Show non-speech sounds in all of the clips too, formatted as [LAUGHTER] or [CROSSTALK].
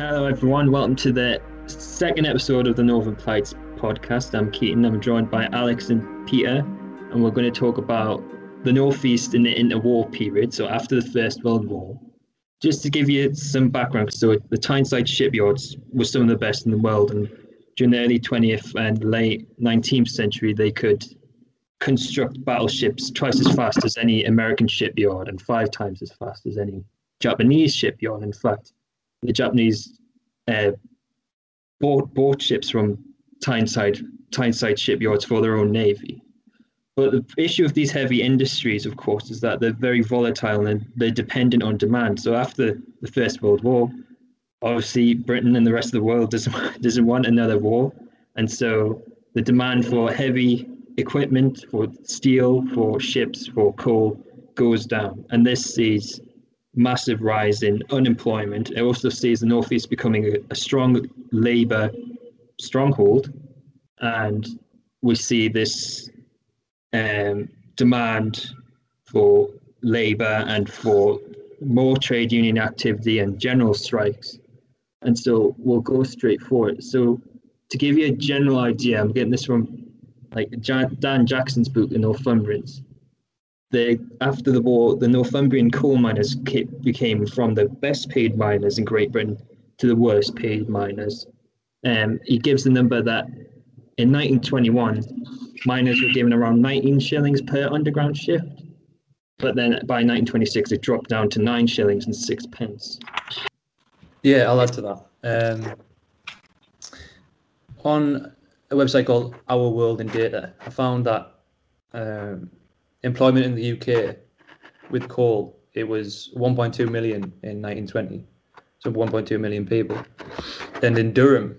Hello, everyone. Welcome to the second episode of the Northern Plights podcast. I'm Keaton. I'm joined by Alex and Peter, and we're going to talk about the Northeast in the interwar period, so after the First World War. Just to give you some background, so the Tyneside shipyards were some of the best in the world, and during the early 20th and late 19th century, they could construct battleships twice as fast as any American shipyard and five times as fast as any Japanese shipyard. In fact, the Japanese uh, bought, bought ships from Tyneside, Tyneside shipyards for their own navy. But the issue of these heavy industries, of course, is that they're very volatile and they're dependent on demand. So after the First World War, obviously Britain and the rest of the world doesn't [LAUGHS] doesn't want another war, and so the demand for heavy equipment, for steel, for ships, for coal goes down, and this sees massive rise in unemployment. It also sees the northeast becoming a, a strong labour stronghold, and we see this um, demand for labour and for more trade union activity and general strikes. And so we'll go straight for it. So to give you a general idea, I'm getting this from like Dan Jackson's book, The Northumbrians. The, after the war, the Northumbrian coal miners became from the best paid miners in Great Britain to the worst paid miners. Um, he gives the number that in 1921, miners were given around 19 shillings per underground shift. But then by 1926, it dropped down to nine shillings and six pence. Yeah, I'll add to that. Um, on a website called Our World in Data, I found that um, employment in the UK with coal, it was 1.2 million in 1920, so 1.2 million people. And in Durham,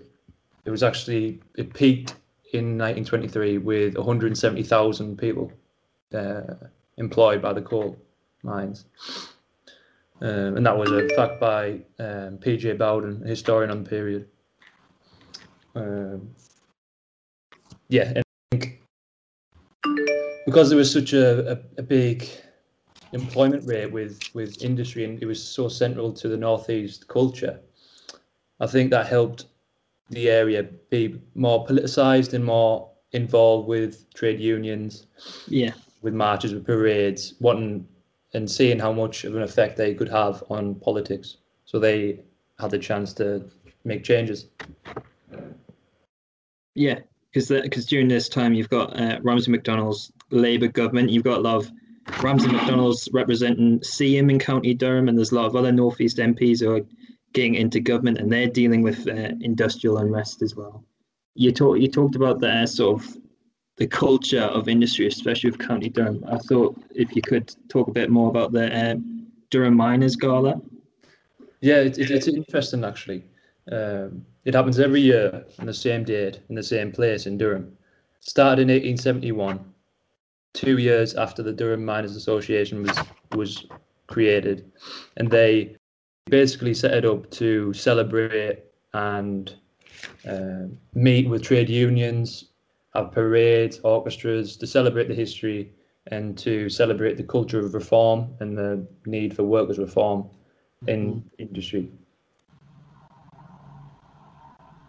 it was actually, it peaked in 1923 with 170,000 people uh, employed by the coal mines. Um, and that was a fact by um, P.J. Bowden, a historian on the period. Um, yeah, I think because there was such a, a, a, big employment rate with, with industry and it was so central to the Northeast culture, I think that helped the area be more politicized and more involved with trade unions. Yeah. With marches, with parades, wanting and seeing how much of an effect they could have on politics. So they had the chance to make changes. Yeah, because because during this time you've got uh, Ramsay MacDonald's Labour government. You've got a lot of Ramsay MacDonald's representing Seaham in County Durham, and there's a lot of other Northeast MPs who are getting into government and they're dealing with uh, industrial unrest as well. You talked you talked about the uh, sort of the culture of industry, especially with County Durham. I thought if you could talk a bit more about the uh, Durham Miners Gala. Yeah, it, it, it's interesting actually. Um, it happens every year on the same date in the same place in Durham. Started in 1871, two years after the Durham Miners Association was was created, and they basically set it up to celebrate and uh, meet with trade unions, have parades, orchestras to celebrate the history and to celebrate the culture of reform and the need for workers' reform in mm-hmm. industry.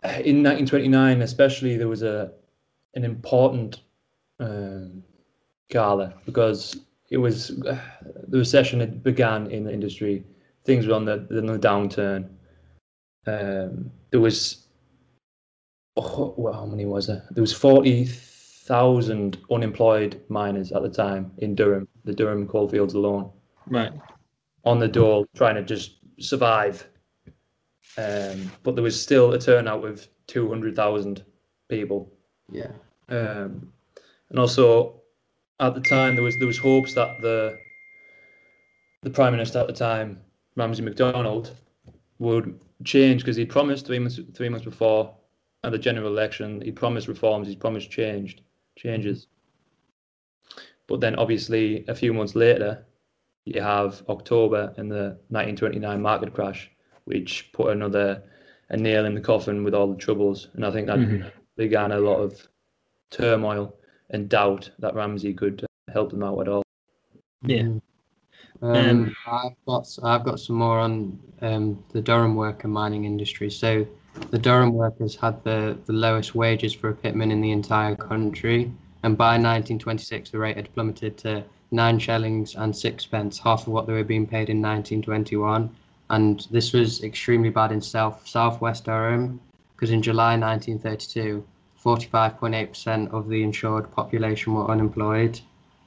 In 1929, especially, there was a an important um, gala because it was uh, [SIGHS] the recession had began in the industry things were on the, on the downturn. Um, there was, oh, well, how many was there? There was 40,000 unemployed miners at the time in Durham, the Durham coalfields alone. Right. On the dole, trying to just survive. Um, but there was still a turnout of 200,000 people. Yeah. Um, and also, at the time, there was there was hopes that the the prime minister at the time Ramsay MacDonald would change because he promised three months three months before at the general election he promised reforms he promised changed changes but then obviously a few months later you have October and the 1929 market crash which put another a nail in the coffin with all the troubles and I think that mm-hmm. began a lot of turmoil and doubt that Ramsay could help them out at all yeah Um, um, I've got I've got some more on um, the Durham worker mining industry. So the Durham workers had the, the lowest wages for a pitman in the entire country, and by 1926 the rate had plummeted to nine shillings and sixpence, half of what they were being paid in 1921. And this was extremely bad in South Southwest Durham, because in July 1932, 45.8% of the insured population were unemployed,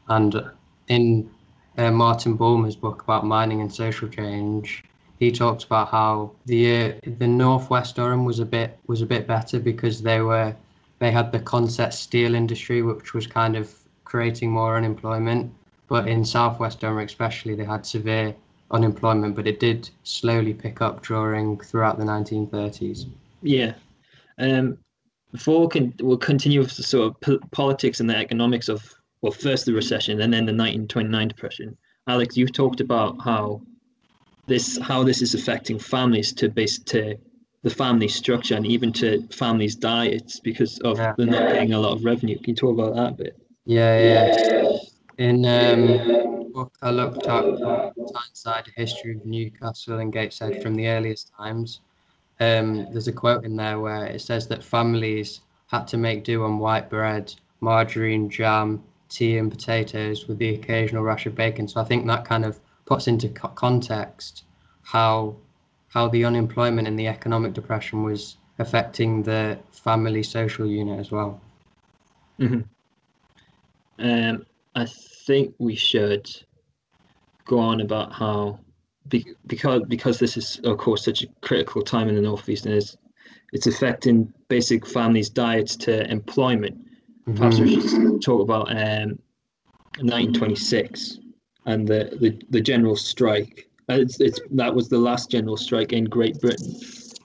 and in uh, Martin Bulmer's book about mining and social change, he talks about how the uh, the northwest Durham was a bit was a bit better because they were they had the Consett steel industry, which was kind of creating more unemployment. But in southwest Durham, especially, they had severe unemployment, but it did slowly pick up during throughout the 1930s. Yeah. Um, before can, we'll continue with the sort of po- politics and the economics of well, first the recession and then the 1929 depression. Alex, you've talked about how this how this is affecting families to base to the family structure and even to families' diets because of yeah. they're not getting a lot of revenue. Can you talk about that a bit? Yeah, yeah. In um, I looked up Tyneside History of Newcastle and Gateshead from the earliest times. Um, there's a quote in there where it says that families had to make do on white bread, margarine, jam, tea, and potatoes with the occasional rash of bacon. So I think that kind of puts into co- context how how the unemployment and the economic depression was affecting the family social unit as well. Mm-hmm. Um, I think we should go on about how because because this is of course such a critical time in the northeast and it's it's affecting basic families' diets to employment. Mm-hmm. Perhaps we should talk about um, 1926 and the, the, the general strike. Uh, it's, it's that was the last general strike in Great Britain.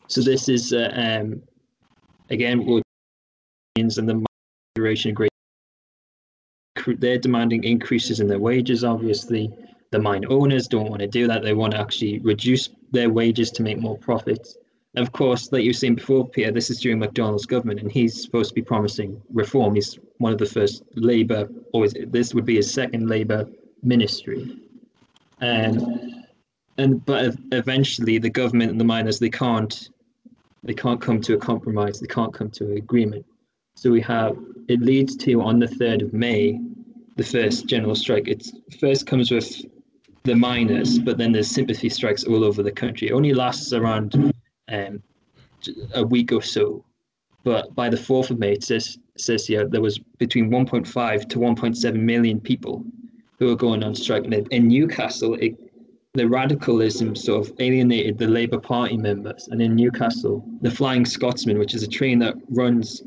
So this is uh, um, again and the duration of Great. They're demanding increases in their wages. Obviously, the mine owners don't want to do that. They want to actually reduce their wages to make more profits. And of course, like you've seen before, Peter, this is during MacDonald's government, and he's supposed to be promising reform. He's one of the first Labour, or this would be his second Labour ministry. Um, and but eventually, the government and the miners they can't they can't come to a compromise. They can't come to an agreement. So we have it leads to on the third of May, the first general strike. It first comes with the miners, but then there's sympathy strikes all over the country. It only lasts around um, a week or so. But by the 4th of May, it says, says here there was between 1.5 to 1.7 million people who were going on strike. And in Newcastle, it, the radicalism sort of alienated the Labour Party members. And in Newcastle, the Flying Scotsman, which is a train that runs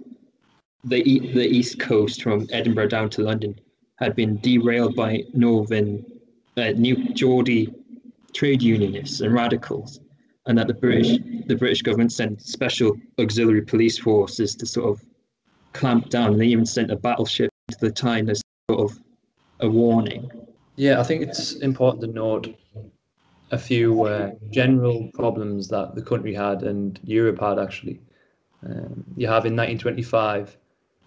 the, the east coast from Edinburgh down to London, had been derailed by Northern uh, New Geordie trade unionists and radicals, and that the British the British government sent special auxiliary police forces to sort of clamp down. And they even sent a battleship to the Tyne as sort of a warning. Yeah, I think it's important to note a few uh, general problems that the country had and Europe had actually. Um, you have in 1925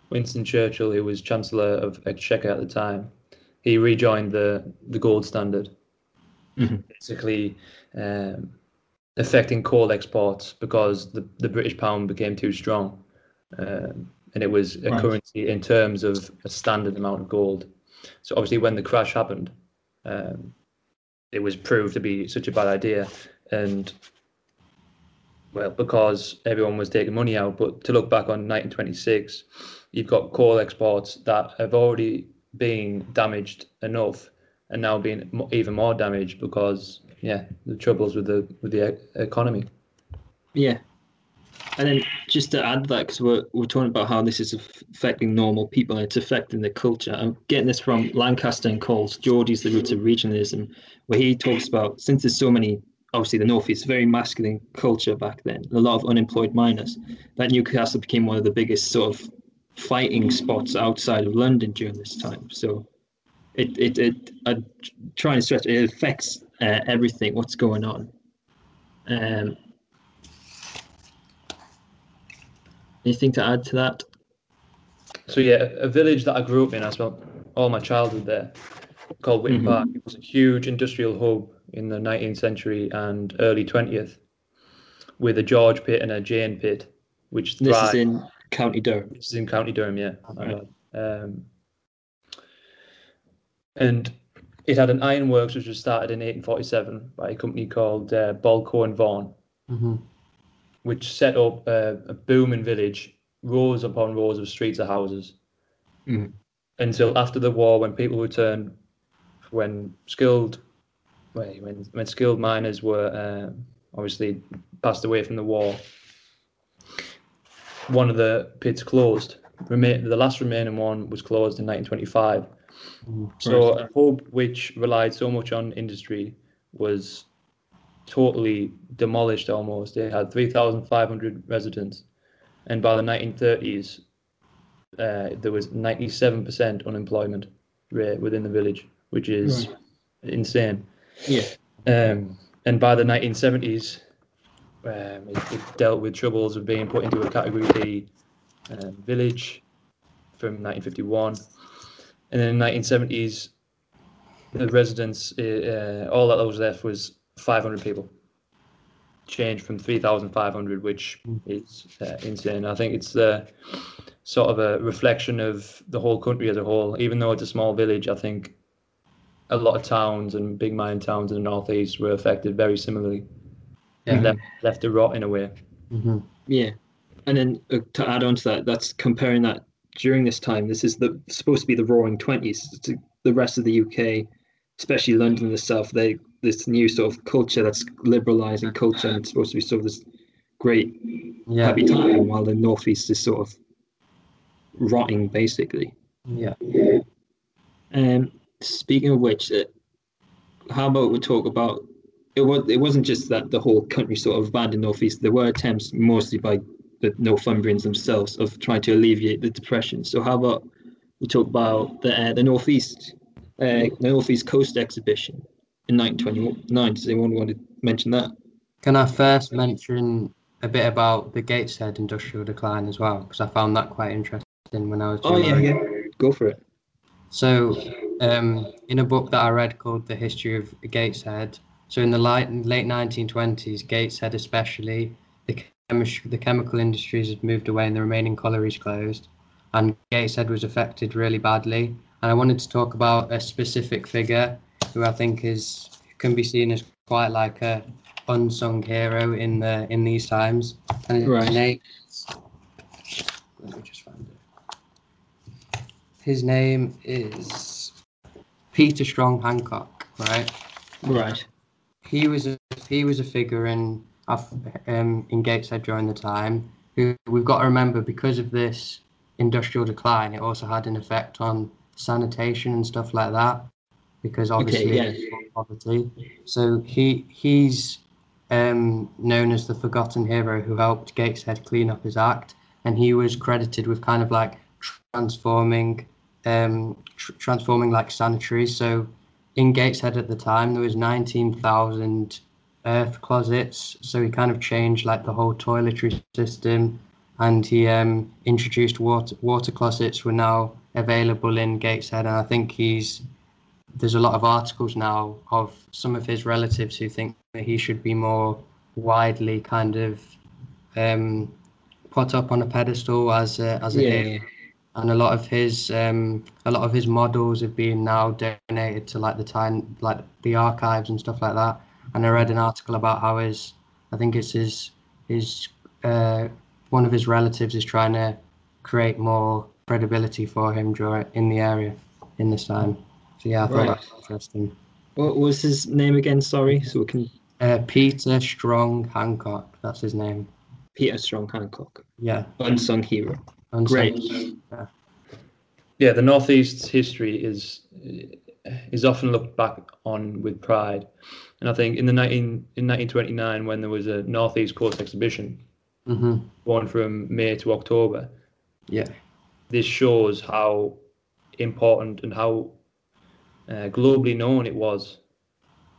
Winston Churchill, who was Chancellor of Exchequer at the time, he rejoined the the gold standard, mm-hmm. basically um, affecting coal exports because the, the British pound became too strong, um, and it was a right. currency in terms of a standard amount of gold. So obviously, when the crash happened, um, it was proved to be such a bad idea, and well, because everyone was taking money out. But to look back on 1926, you've got coal exports that have already been damaged enough, and now being even more damaged because yeah, the troubles with the with the economy. Yeah, and then just to add that, because we're, we're talking about how this is affecting normal people it's affecting the culture. I'm getting this from Lancaster and Colls Geordie's The Roots of Regionalism, where he talks about since there's so many, obviously the Northeast, very masculine culture back then, a lot of unemployed miners, that Newcastle became one of the biggest sort of fighting spots outside of London during this time. So it, it, it I'm trying to stress, it affects uh, everything, what's going on. Um, Anything to add to that? So yeah, a village that I grew up in, I spent all my childhood there. called Witton Mhm. Park. It was a huge industrial hub in the 19th century and early 20th, with a George pit and a Jane pit, which This is thrived. in County Durham. This is in County Durham, yeah. Right. Um, and it had an ironworks which was started in 1847 by a company called uh, Bolckow and Vaughan, hmm which set up a, a booming village, rows upon rows of streets of houses, Mhm. until after the war, when people returned, when skilled, when when, when skilled miners were uh, obviously passed away from the war, one of the pits closed. The last remaining one was closed in 1925. Mhm. So a hub which relied so much on industry was totally demolished almost. It had 3,500 residents, and by the 1930s, uh, there was 97% unemployment rate within the village, which is insane. Yeah. Um, and by the 1970s, um, it, it dealt with troubles of being put into a Category D um, village from 1951. And then in the 1970s, the residents, uh, all that was left was 500 people. Changed from 3,500, which is uh, insane. I think it's uh, sort of a reflection of the whole country as a whole. Even though it's a small village, I think a lot of towns and big mining towns in the northeast were affected very similarly. Yeah. Left, left to rot in a way. hmm Yeah, and then uh, to add on to that, that's comparing that during this time. This is the supposed to be the Roaring Twenties. The rest of the UK, especially London itself, they this new sort of culture that's liberalising culture and it's supposed to be sort of this great Yeah. happy time, while the Northeast is sort of rotting basically. Yeah. Um, speaking of which, uh, how about we talk about it? Was it wasn't just that the whole country sort of abandoned the Northeast. There were attempts, mostly by the Northumbrians themselves, of trying to alleviate the depression. So how about we talk about the uh, the Northeast, uh, the Northeast Coast exhibition in 1929? Does anyone want to mention that? Can I first mention a bit about the Gateshead industrial decline as well? Because I found that quite interesting when I was Oh doing yeah, yeah. Go for it. So, um, in a book that I read called The History of Gateshead, so in the late, late 1920s, Gateshead especially, the, chemis- the chemical industries had moved away and the remaining collieries closed, and Gateshead was affected really badly. And I wanted to talk about a specific figure who I think is can be seen as quite like a unsung hero in the in these times. And his Right. name, let me just find it. His name is Peter Strong Hancock, right? Right. He was a he was a figure in um, in Gateshead during the time. Who we've got to remember because of this industrial decline, it also had an effect on sanitation and stuff like that. Because obviously yeah. poverty. So he he's um, known as the forgotten hero who helped Gateshead clean up his act, and he was credited with kind of like transforming um, tr- transforming like sanitaries. So in Gateshead at the time, there was 19,000 earth closets. So he kind of changed like the whole toiletry system, and he um, introduced water water closets were now available in Gateshead. And I think he's there's a lot of articles now of some of his relatives who think that he should be more widely kind of um, put up on a pedestal as a, as a Yeah. hero and a lot of his um, a lot of his models have been now donated to like the time like the archives and stuff like that. And I read an article about how his I think it's his his uh, one of his relatives is trying to create more credibility for him during in the area in this time. So yeah, I thought Right. that was interesting. What was his name again? Sorry, so we can Uh, Peter Strong Hancock, that's his name. Peter Strong Hancock, Yeah. unsung hero. Unsung- Great. Yeah, the Northeast's history is is often looked back on with pride, and I think in the 19 in 1929 when there was a Northeast Coast exhibition Mhm. going from May to October, Yeah. this shows how important and how uh, globally known it was,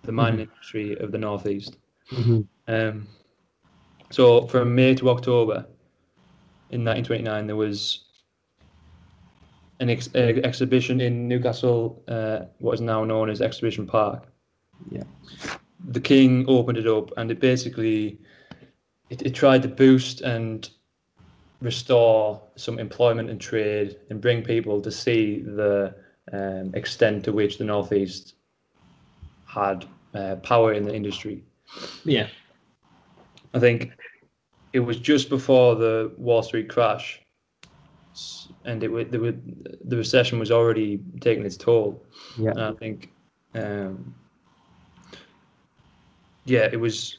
the mining industry of the Northeast. Mhm. Um, so from May to October in 1929, there was an ex- uh, exhibition in Newcastle, uh, what is now known as Exhibition Park. Yeah. The King opened it up, and it basically it, it tried to boost and restore some employment and trade and bring people to see the um, extent to which the Northeast had uh, power in the industry. Yeah. I think it was just before the Wall Street crash, and it wa- the the recession was already taking its toll. Yeah. And I think, um, yeah, it was.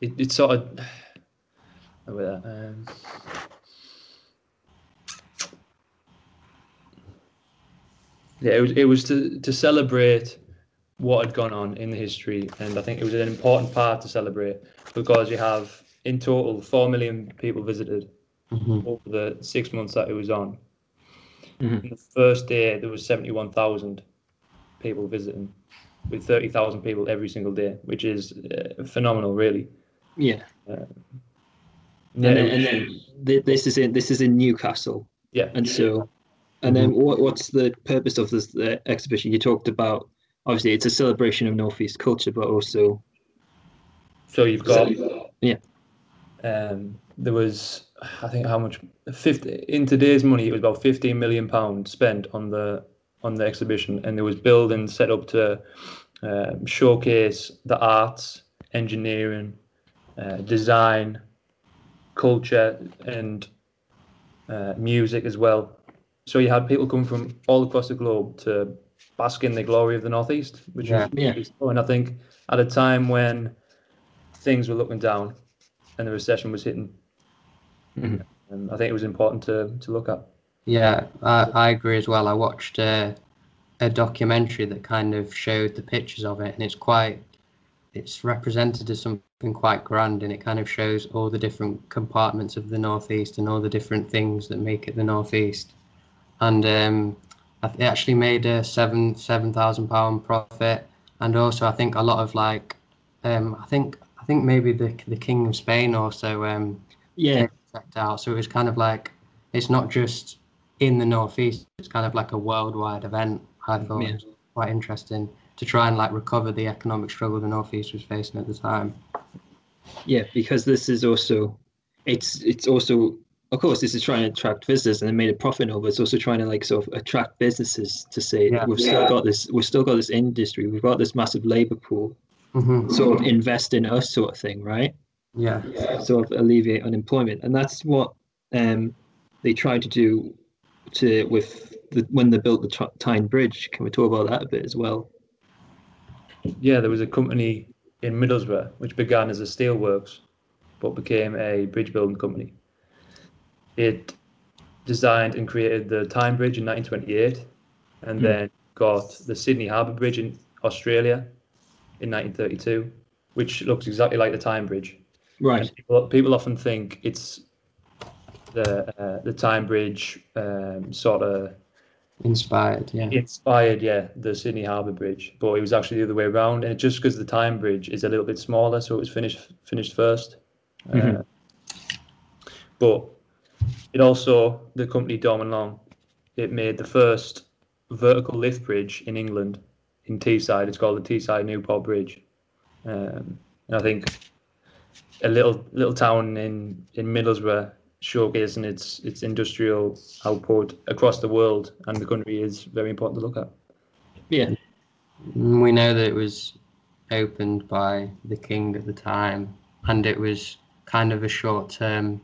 It, it sort of. [SIGHS] Um, yeah, it was it was to to celebrate what had gone on in the history, and I think it was an important part to celebrate because you have in total four million people visited Mhm. over the six months that it was on. Mhm. The first day, there was seventy-one thousand people visiting, with thirty thousand people every single day, which is uh, phenomenal, really. Yeah. Yeah, and then, and then th- this is in this is in Newcastle, yeah, and so, and then what, what's the purpose of this uh, exhibition? You talked about obviously it's a celebration of Northeast culture, but also So you've got Yeah. Um, there was I think how much fifty in today's money it was about fifteen million pounds spent on the on the exhibition, and there was buildings set up to um, showcase the arts, engineering, uh, design, culture, and uh, music as well. So you had people come from all across the globe to bask in the glory of the Northeast, which Yeah. was Yeah. cool. And I think at a time when things were looking down and the recession was hitting, Mhm. um, I think it was important to, to look at. Yeah, I, I agree as well. I watched a, a documentary that kind of showed the pictures of it, and it's quite, it's represented as something quite grand, and it kind of shows all the different compartments of the Northeast and all the different things that make it the Northeast. And um, I it actually made a seven seven thousand pound profit, and also I think a lot of like, um, I think I think maybe the the King of Spain also um, yeah, checked out. So it was kind of like it's not just in the northeast; it's kind of like a worldwide event. I thought Yeah. it was quite interesting to try and like recover the economic struggle the northeast was facing at the time. yeah, because this is also it's it's also of course this is trying to attract visitors and it made a profit over. It's also trying to like sort of attract businesses to say Yeah. we've still got this we've still got this industry, we've got this massive labor pool, hmm sort of invest in us sort of thing, right? Yeah, sort of alleviate unemployment, and that's what um, they tried to do to with the, when they built the Tyne Bridge. Can we talk about that a bit as well? Yeah, there was a company in Middlesbrough which began as a steelworks, but became a bridge building company. It designed and created the Tyne Bridge in 1928, and Hmm. then got the Sydney Harbour Bridge in Australia in 1932, which looks exactly like the Tyne Bridge. Right. And people, people often think it's the uh, the Tyne Bridge um, sort of inspired. Yeah, inspired, yeah, the Sydney Harbour Bridge, but it was actually the other way around, and just because the Tyne Bridge is a little bit smaller, so it was finished finished 1st Mhm. Uh, but it also the company Dorman Long, it made the first vertical lift bridge in England in Teesside. It's called the Teesside Newport Bridge, um, and I think a little little town in in Middlesbrough showcasing its its industrial output across the world and the country is very important to look at. Yeah. We know that it was opened by the king at the time, and it was kind of a short-term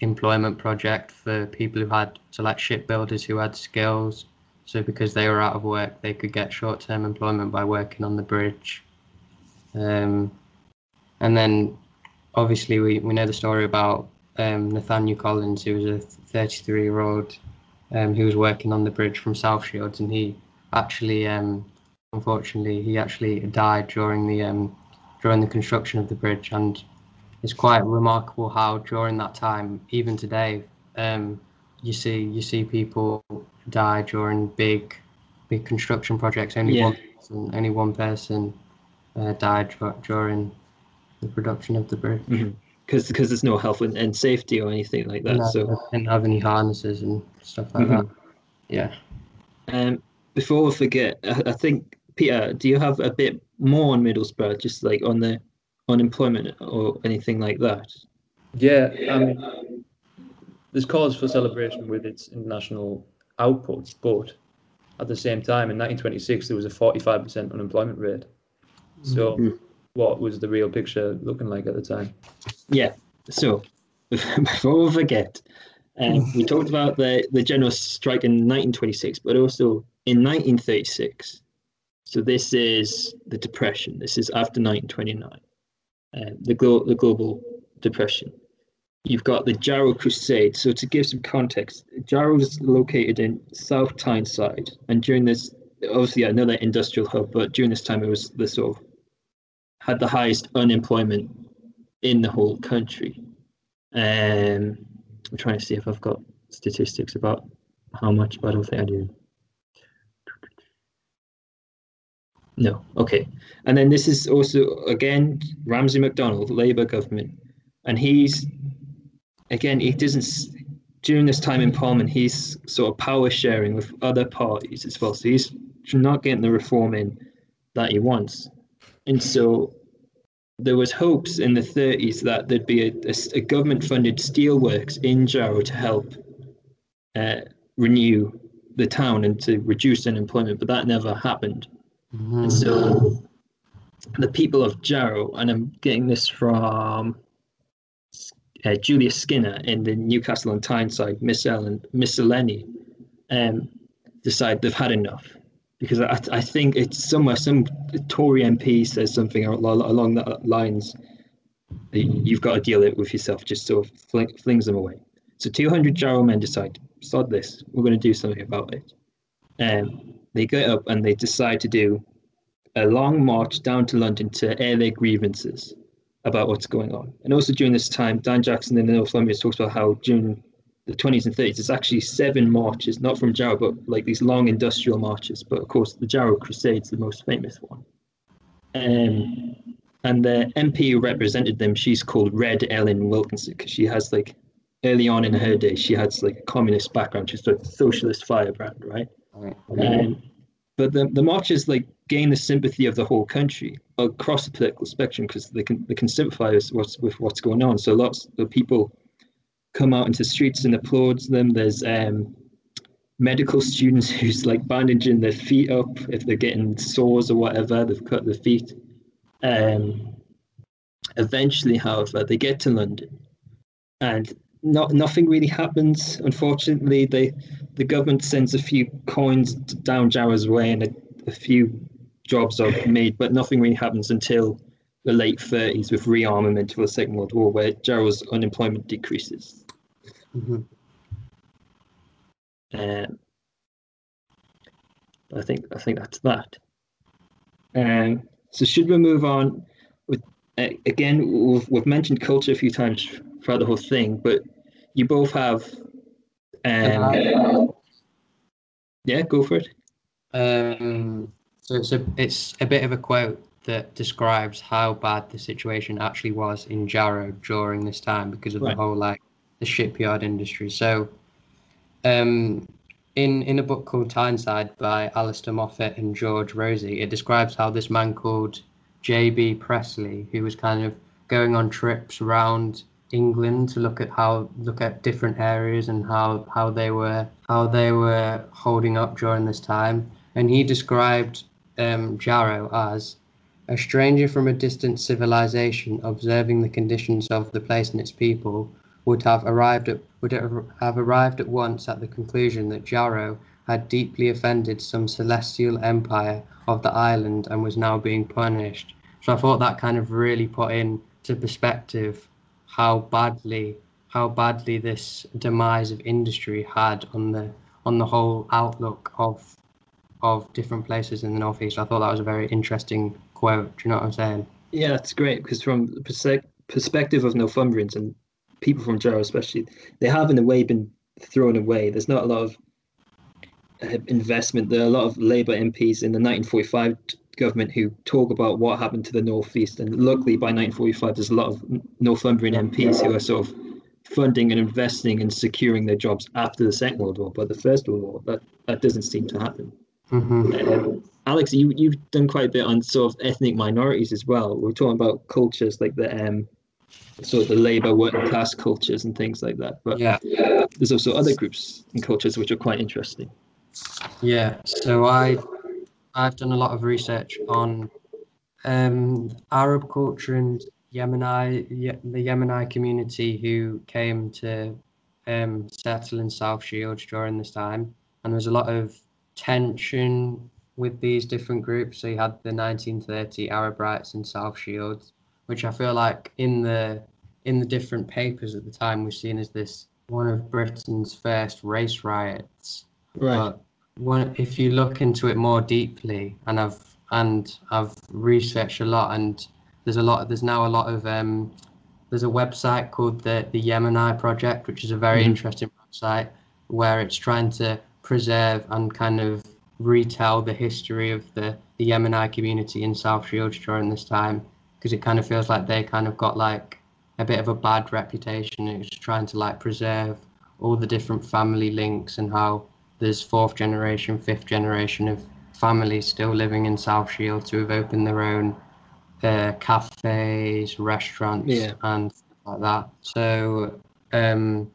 employment project for people who had so like shipbuilders who had skills. So because they were out of work, they could get short-term employment by working on the bridge. Um, and then obviously we, we know the story about um, Nathaniel Collins, who was a 33 year old um, who was working on the bridge from South Shields, and he actually, um, unfortunately, he actually died during the um, during the construction of the bridge, and it's quite remarkable how during that time, even today, um, you see you see people die during big big construction projects. Only Yeah. one person, only one person uh, died dur- during the production of the bridge. Because because there's no health and, and safety or anything like that. No, So they didn't have any harnesses and stuff like Mhm. that. Yeah. Um, before I forget, I, I think Peter, do you have a bit more on Middlesbrough, just like on the unemployment or anything like that? Yeah, I mean, there's cause for celebration with its international output, but at the same time, in 1926, there was a 45% unemployment rate. So, Mhm. what was the real picture looking like at the time? Yeah. So [LAUGHS] before we forget, um, we talked about the, the general strike in 1926, but also in 1936. So this is the depression. This is after 1929, um, the glo- the global depression. You've got the Jarrow Crusade. So to give some context, Jarrow is located in South Tyneside, and during this, obviously another industrial hub, but during this time it was the sort of had the highest unemployment in the whole country. Um, I'm trying to see if I've got statistics about how much, but I don't think I do. No, okay. And then this is also, again, Ramsay MacDonald, Labour government. And he's, again, he doesn't, during this time in Parliament, he's sort of power sharing with other parties as well. So he's not getting the reform in that he wants. And so there was hopes in the 30s that there'd be a government-funded steelworks in Jarrow to help uh, renew the town and to reduce unemployment, but that never happened. Mhm. And so the people of Jarrow, and I'm getting this from uh, Julia Skinner in the Newcastle and Tyneside Miscell- Miscellany, um, decide they've had enough. Because I, I think it's somewhere, some Tory MP says something al- al- along that lines. You've got to deal it with yourself, just sort of fling, flings them away. So 200 Jarrow men decide, sod this, we're going to do something about it. Um, they get up and they decide to do a long march down to London to air their grievances about what's going on. And also during this time, Dan Jackson in the Northumbrians talks about how during the 20s and 30s, it's actually seven marches, not from Jarrow, but like these long industrial marches. But of course, the Jarrow Crusade's the most famous one. Um, and the MP who represented them, she's called Red Ellen Wilkinson because she has like early on in her day, she has like a communist background. She's a socialist firebrand, right? Right. Um, but the, the marches like gain the sympathy of the whole country across the political spectrum because they can they can sympathize what's, with what's going on. So lots of people come out into the streets and applaud them. There's um, medical students [LAUGHS] who's like bandaging their feet up if they're getting sores or whatever. They've cut their feet. Um, eventually, however, they get to London, and not nothing really happens. Unfortunately, they the government sends a few coins down Jarrow's way and a, a few jobs are made, but nothing really happens until the late 30s with rearmament for the Second World War, where Jarrow's unemployment decreases. Mhm. Um, I think I think that's that. Um, so should we move on? With uh, again, we've, we've mentioned culture a few times throughout the whole thing, but you both have. Um, yeah, go for it. Um, so it's a it's a bit of a quote that describes how bad the situation actually was in Jarrow during this time because of Right. the whole like the shipyard industry. So, um, in in a book called Tyneside by Alistair Moffat and George Rosie, it describes how this man called J.B. Priestley, who was kind of going on trips around England to look at how look at different areas and how how they were how they were holding up during this time, and he described um, Jarrow as a stranger from a distant civilization observing the conditions of the place and its people would have arrived at would have arrived at once at the conclusion that Jarrow had deeply offended some celestial empire of the island and was now being punished. So I thought that kind of really put into perspective how badly how badly this demise of industry had on the on the whole outlook of of different places in the northeast. I thought that was a very interesting quote. Do you know what I'm saying? Yeah, that's great because from the perspective of Northumbrians and people from Jarrow, especially, they have in a way been thrown away. There's not a lot of uh, investment. There are a lot of Labour MPs in the 1945 government who talk about what happened to the northeast, and luckily by 1945 there's a lot of Northumbrian MPs who are sort of funding and investing and securing their jobs after the Second World War, but the First World War, that, that doesn't seem to happen. hmm Um, Alex, you, you've done quite a bit on sort of ethnic minorities as well. We're talking about cultures like the um, sort of the labor working class cultures and things like that. But Yeah. there's also other groups and cultures which are quite interesting. Yeah, so I I've done a lot of research on um, Arab culture and Yemeni Ye- the Yemeni community who came to um, settle in South Shields during this time, and there was a lot of tension with these different groups. So you had the 1930 Arab riots in South Shields, which I feel like in the in the different papers at the time was seen as this one of Britain's first race riots. But one, if you look into it more deeply, and I've and I've researched a lot, and there's a lot. There's now a lot of um, there's a website called the the Yemeni Project, which is a very Mhm. interesting website where it's trying to preserve and kind of retell the history of the the Yemeni community in South Shields during this time, because it kind of feels like they kind of got like a bit of a bad reputation. It's trying to like preserve all the different family links and how there's fourth generation, fifth generation of families still living in South Shields who have opened their own uh, cafes, restaurants, Yeah. and stuff like that. So um,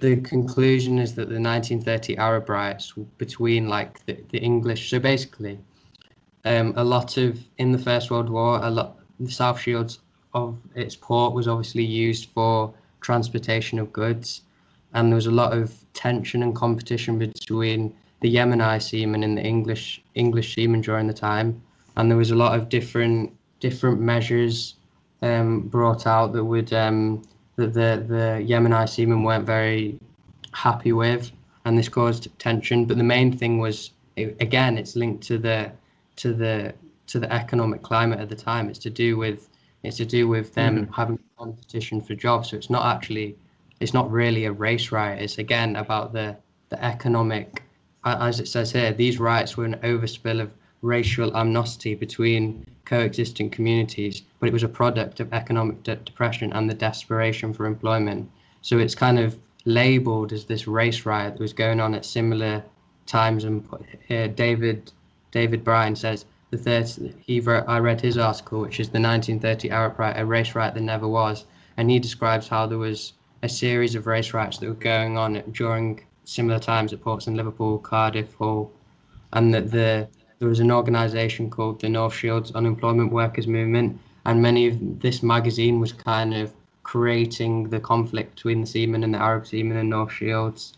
the conclusion is that the 1930 Arab riots between like the, the English. So basically, um, a lot of in the First World War, a lot the South Shields of its port was obviously used for transportation of goods, and there was a lot of tension and competition between the Yemeni seamen and the English English seamen during the time, and there was a lot of different different measures um, brought out that would um, that the the Yemeni seamen weren't very happy with, and this caused tension. But the main thing was it, again, it's linked to the to the to the economic climate at the time. It's to do with it's to do with them having competition for jobs. So it's not actually it's not really a race riot. It's again about the the economic, as it says here, these riots were an overspill of racial amnesty between coexisting communities, but it was a product of economic de- depression and the desperation for employment. So it's kind of labeled as this race riot that was going on at similar times. And here, David David Byrne says the 30, he wrote, I read his article, which is the 1930 Arab riot, a race riot that never was, and he describes how there was a series of race riots that were going on during similar times at ports in Liverpool, Cardiff, Hull, and that the there was an organisation called the North Shields Unemployment Workers Movement, and many of this magazine was kind of creating the conflict between the seamen and the Arab seamen and North Shields,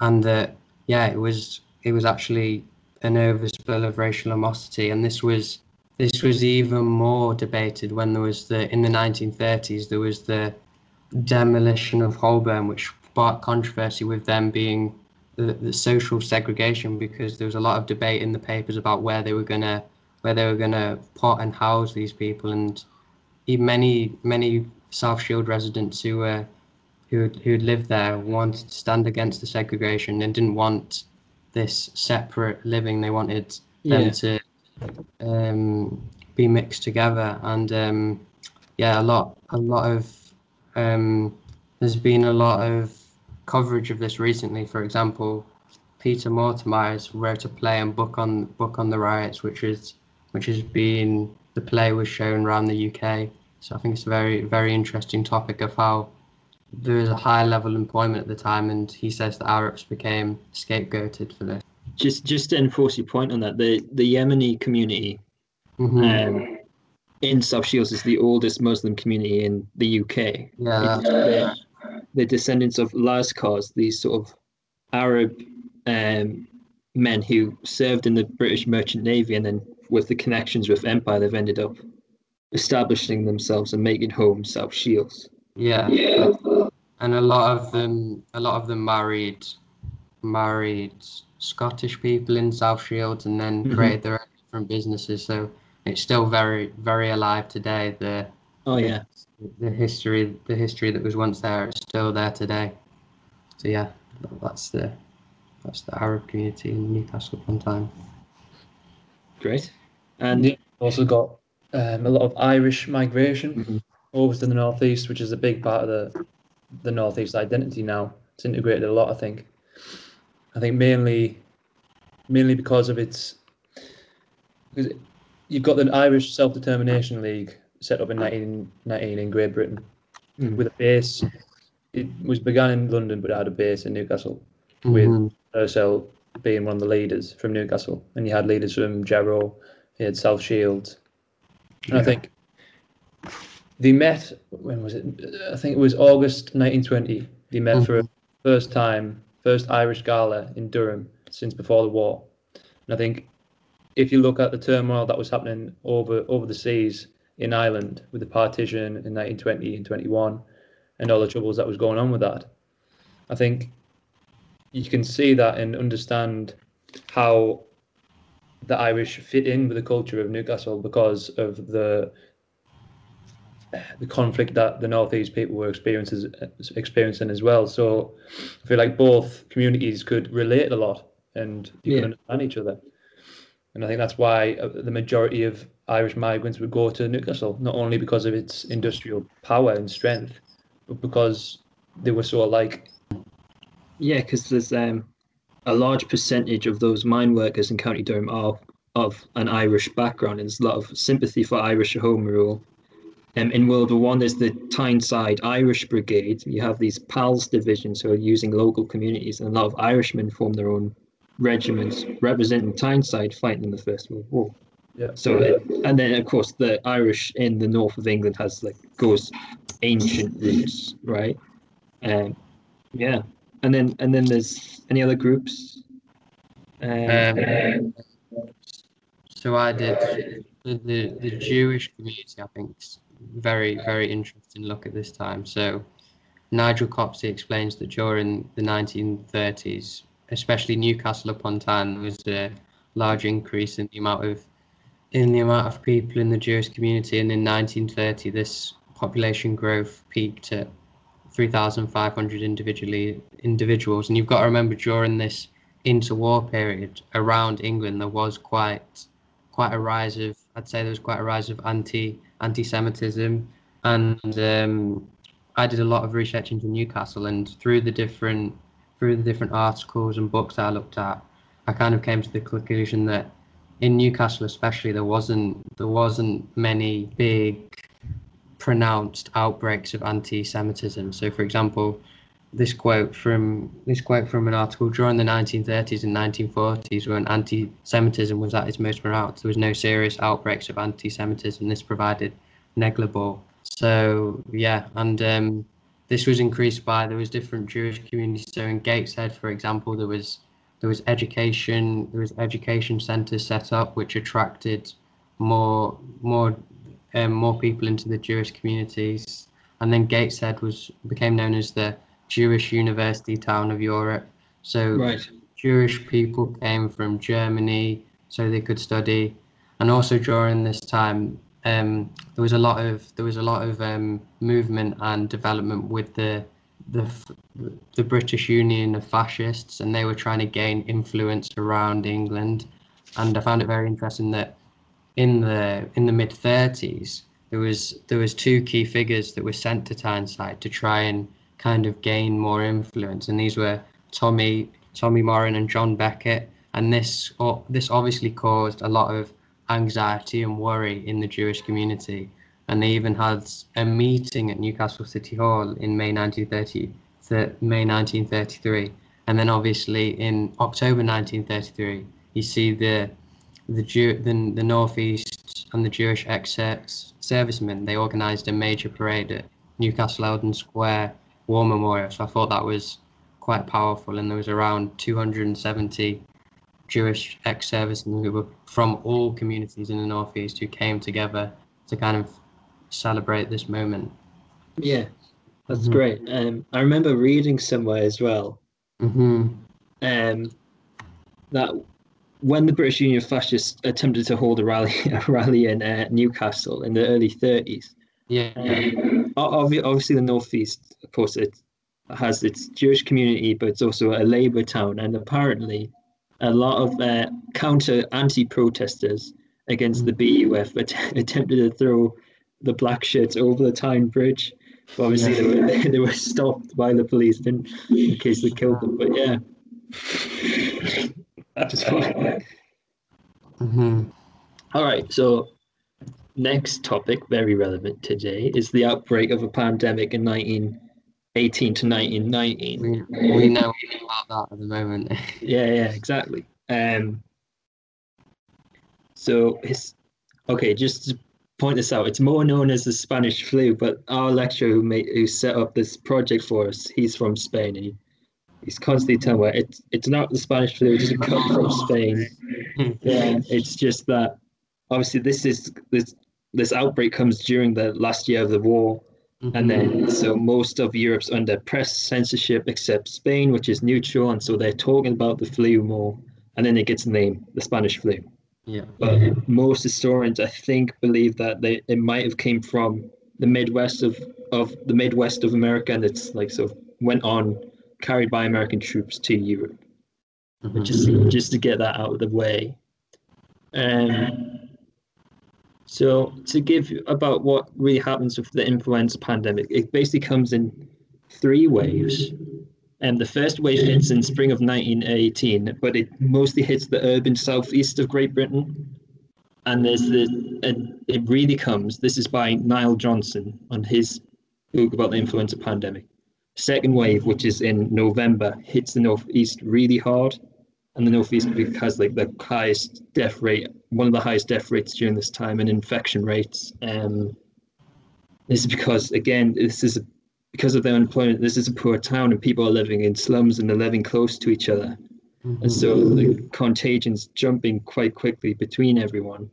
and that yeah, it was it was actually an overspill of racial animosity, and this was this was even more debated when there was the in the 1930s there was the demolition of Holborn, which sparked controversy with them being the, the social segregation because there was a lot of debate in the papers about where they were gonna where they were gonna put and house these people, and even many many South Shield residents who were who who lived there wanted to stand against the segregation and didn't want this separate living. They wanted them Yeah. to um, be mixed together, and um, yeah, a lot a lot of um, there's been a lot of coverage of this recently. For example, Peter Mortimer wrote a play and book on book on the riots, which is which has been the play was shown around the UK. So I think it's a very very interesting topic of how there was a high level of employment at the time, and he says that Arabs became scapegoated for this. Just just to enforce your point on that, the the Yemeni community Mhm. um, in South Shields is the oldest Muslim community in the UK. yeah, they're, they're descendants of Lascars, these sort of Arab um, men who served in the British Merchant Navy, and then with the connections with Empire, they've ended up establishing themselves and making home South Shields. yeah. and a lot of them a lot of them married married Scottish people in South Shields and then Mhm. created their own different businesses. So it's still very very alive today. The Oh yeah, the history the history that was once there is still there today. So yeah, that's the that's the Arab community in Newcastle upon Tyne. great. And And also got um, a lot of Irish migration Mhm. over to the northeast, which is a big part of the the northeast identity now. It's integrated a lot. I think. I think mainly, mainly because of its. Because you've got the Irish Self Determination League set up in 1919 in Great Britain, Mm. with a base. It was began in London, but it had a base in Newcastle, with Mhm. Purcell being one of the leaders from Newcastle, and you had leaders from Jarrow, you had South Shields, and I think they met. When was it? I think it was August 1920. They met for a first time, first Irish gala in Durham since before the war, and I think if you look at the turmoil that was happening over over the seas in Ireland with the partition in 1920 and 21, and all the troubles that was going on with that, I think you can see that and understand how the Irish fit in with the culture of Newcastle because of the the conflict that the Northeast people were experiencing experiencing as well. So I feel like both communities could relate a lot and you Yeah. could understand each other. And I think that's why uh, the majority of Irish migrants would go to Newcastle, not only because of its industrial power and strength, but because they were so alike. Yeah, because there's um, a large percentage of those mine workers in County Durham are of an Irish background, and there's a lot of sympathy for Irish home rule. Um, in World War One, there's the Tyneside Irish Brigade. You have these PALS divisions who are using local communities, and a lot of Irishmen form their own regiments representing Tyneside fighting in the First World War. Yeah. So, it, and then of course the Irish in the north of England has like goes ancient roots, right? Um, yeah, and then and then there's any other groups? Um, so I did the, the, the Jewish community. I think is very very interesting look at this time. So Nigel Copsey explains that during the 1930s, especially Newcastle upon Tyne, was a large increase in the amount of in the amount of people in the Jewish community, and in 1930, this population growth peaked at 3,500 individually individuals. And you've got to remember during this interwar period around England, there was quite quite a rise of I'd say there was quite a rise of anti anti-Semitism, and um, I did a lot of research into Newcastle, and through the different through the different articles and books I looked at, I kind of came to the conclusion that in Newcastle, especially, there wasn't there wasn't many big pronounced outbreaks of anti-Semitism. So, for example, this quote from this quote from an article during the 1930s and 1940s, when anti-Semitism was at its most pronounced, there was no serious outbreaks of anti-Semitism. This provided negligible. So yeah, and um, this was increased by there was different Jewish communities. So in Gateshead, for example, there was there was education there was education centres set up which attracted more more um, more people into the Jewish communities. And then Gateshead was became known as the Jewish University Town of Europe. So right. Jewish people came from Germany so they could study, and also during this time um, there was a lot of there was a lot of um, movement and development with the the the British Union of fascists, and they were trying to gain influence around England. And I found it very interesting that in the in the mid 30s there was there was two key figures that were sent to Tyneside to try and kind of gain more influence, and these were Tommy Tommy Moran and John Beckett. And this this obviously caused a lot of anxiety and worry in the Jewish community. And they even had a meeting at Newcastle City Hall in May 1930, th- May 1933. And then obviously in October 1933, you see the the Jew, the, the Northeast and the Jewish ex-servicemen, they organised a major parade at Newcastle Eldon Square War Memorial. So I thought that was quite powerful. And there was around 270 Jewish ex-servicemen who were from all communities in the Northeast who came together to kind of celebrate this moment. Yeah, that's Mhm. great. Um, I remember reading somewhere as well hmm um, that when the British Union of Fascists attempted to hold a rally, [LAUGHS] a rally in uh, Newcastle in the early 30s, Yeah. um, obviously the Northeast, of course, it has its Jewish community, but it's also a Labour town, and apparently a lot of uh, counter anti-protesters against the BUF att- [LAUGHS] attempted to throw the black shirts over the Tyne Bridge, But obviously, they were, [LAUGHS] they were stopped by the police in, in case they killed them. But yeah. Just fine. hmm All right, so next topic, very relevant today, is the outbreak of a pandemic in 1918 to 19, We, we know about that at the moment. [LAUGHS] Yeah, yeah, exactly. Um, so his, okay, just to point this out, it's more known as the Spanish flu, but our lecturer who made who set up this project for us, he's from Spain, and he, he's constantly telling me it's it's not the Spanish flu, it doesn't come from Spain. [LAUGHS] Yeah, it's just that obviously this is this this outbreak comes during the last year of the war, and then so most of Europe's under press censorship except Spain, which is neutral, and so they're talking about the flu more, and then it gets the name the Spanish flu. yeah. But most historians, I think, believe that they it might have came from the Midwest of of the Midwest of America, and it's like sort of went on carried by American troops to Europe Mhm. just just to get that out of the way. Um, so to give about what really happens with the influenza pandemic, it basically comes in three waves. And the first wave hits in spring of 1918, but it mostly hits the urban southeast of Great Britain. And there's the, and it really comes. This is by Niall Johnson on his book about the influenza pandemic. Second wave, which is in November, hits the northeast really hard and the northeast has like the highest death rate, one of the highest death rates during this time, and infection rates. Um, this is because again, this is a, because of their unemployment. This is a poor town, and people are living in slums and they're living close to each other, and so the contagion's jumping quite quickly between everyone.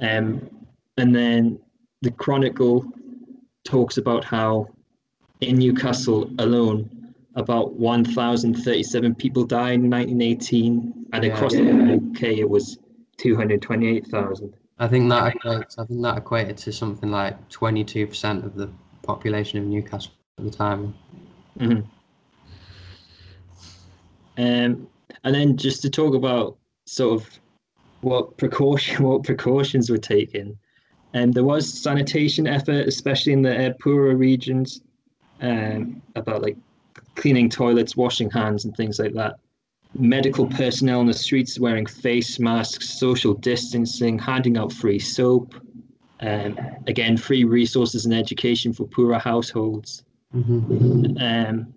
Um, and then the Chronicle talks about how in Newcastle alone, about 1,037 people died in 1918, and Yeah. across the UK it was 228,000. I think that equates. I think that equated to something like twenty-two percent of the population of Newcastle at the time. Mhm. Um, and then just to talk about sort of what precaution [LAUGHS] what precautions were taken, and there was sanitation effort, especially in the uh, poorer regions, um, about like cleaning toilets, washing hands, and things like that. Medical personnel on the streets wearing face masks, social distancing, handing out free soap. Um, again, free resources and education for poorer households. Mm-hmm. Um,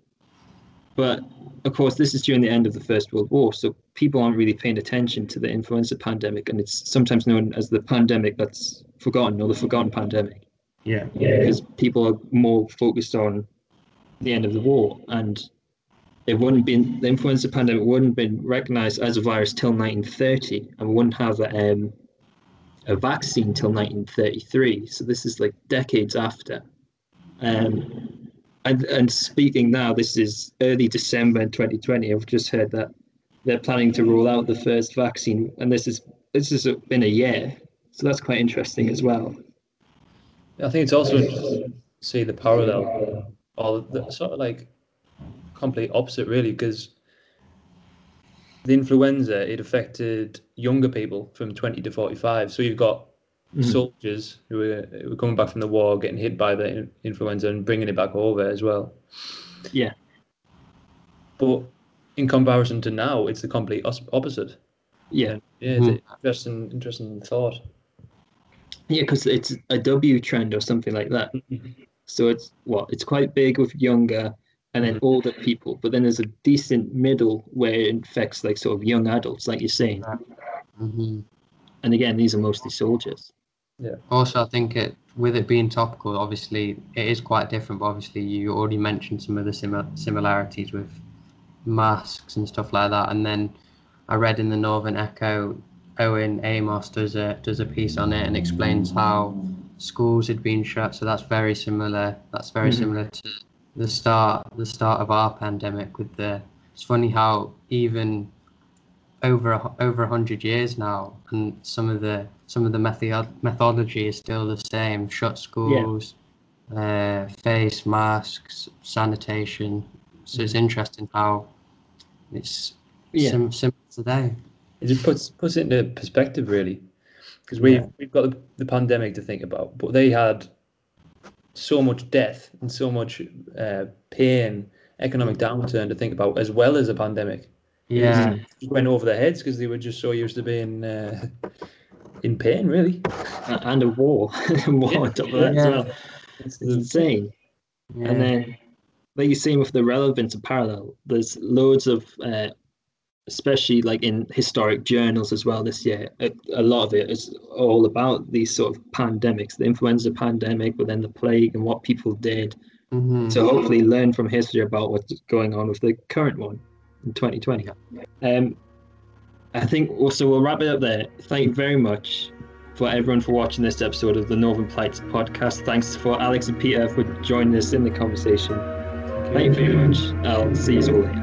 but of course, this is during the end of the First World War, so people aren't really paying attention to the influenza pandemic, and it's sometimes known as the pandemic that's forgotten or the forgotten pandemic Yeah. because people are more focused on the end of the war, and it wouldn't been the influenza pandemic wouldn't been recognized as a virus till 1930, and we wouldn't have a, um, a vaccine till 1933. So this is like decades after. Um, and and speaking now, this is early December 2020. I've just heard that they're planning to roll out the first vaccine, and this is this has been a year, so that's quite interesting as well. I think it's also see the parallel, or the sort of like complete opposite, really, because the influenza it affected younger people from 20 to 45. So you've got Mhm. soldiers who were, who were coming back from the war, getting hit by the in- influenza and bringing it back over as well. Yeah. But in comparison to now, it's the complete opposite. Yeah, Yeah, it's an interesting, interesting thought. yeah, because it's a W trend or something like that. So it's what it's quite big with younger and then older people, but then there's a decent middle where it infects like sort of young adults, like you're saying. hmm And again, these are mostly soldiers. Yeah. Also, I think it with it being topical, obviously it is quite different. But obviously, you already mentioned some of the simi- similarities with masks and stuff like that. And then I read in the Northern Echo, Owen Amos does a does a piece on it and explains how schools had been shut. So that's very similar. That's very Mhm. similar to the start the start of our pandemic. With the it's funny how even over over a hundred years now, and some of the some of the method methodology is still the same. Shut schools, uh, face masks, sanitation. So it's interesting how it's Yeah. sim- similar today. It just puts puts it into perspective, really, because we Yeah. we've got the, the pandemic to think about, but they had so much death and so much uh, pain, economic downturn to think about, as well as a pandemic. Yeah. It went over their heads because they were just so used to being uh, in pain, really. And a war, [LAUGHS] war on top of that as Yeah. well. It's insane. yeah. And then, like you're saying with the relevance of parallel, there's loads of, uh, especially like in historic journals as well this year, a, a lot of it is all about these sort of pandemics, the influenza pandemic, but then the plague and what people did. Mhm. So hopefully learn from history about what's going on with the current one in 2020. Um, I think also we'll wrap it up there. Thank you very much for everyone for watching this episode of the Northern Plights podcast. Thanks for Alex and Peter for joining us in the conversation. Thank you very much. I'll see you all later.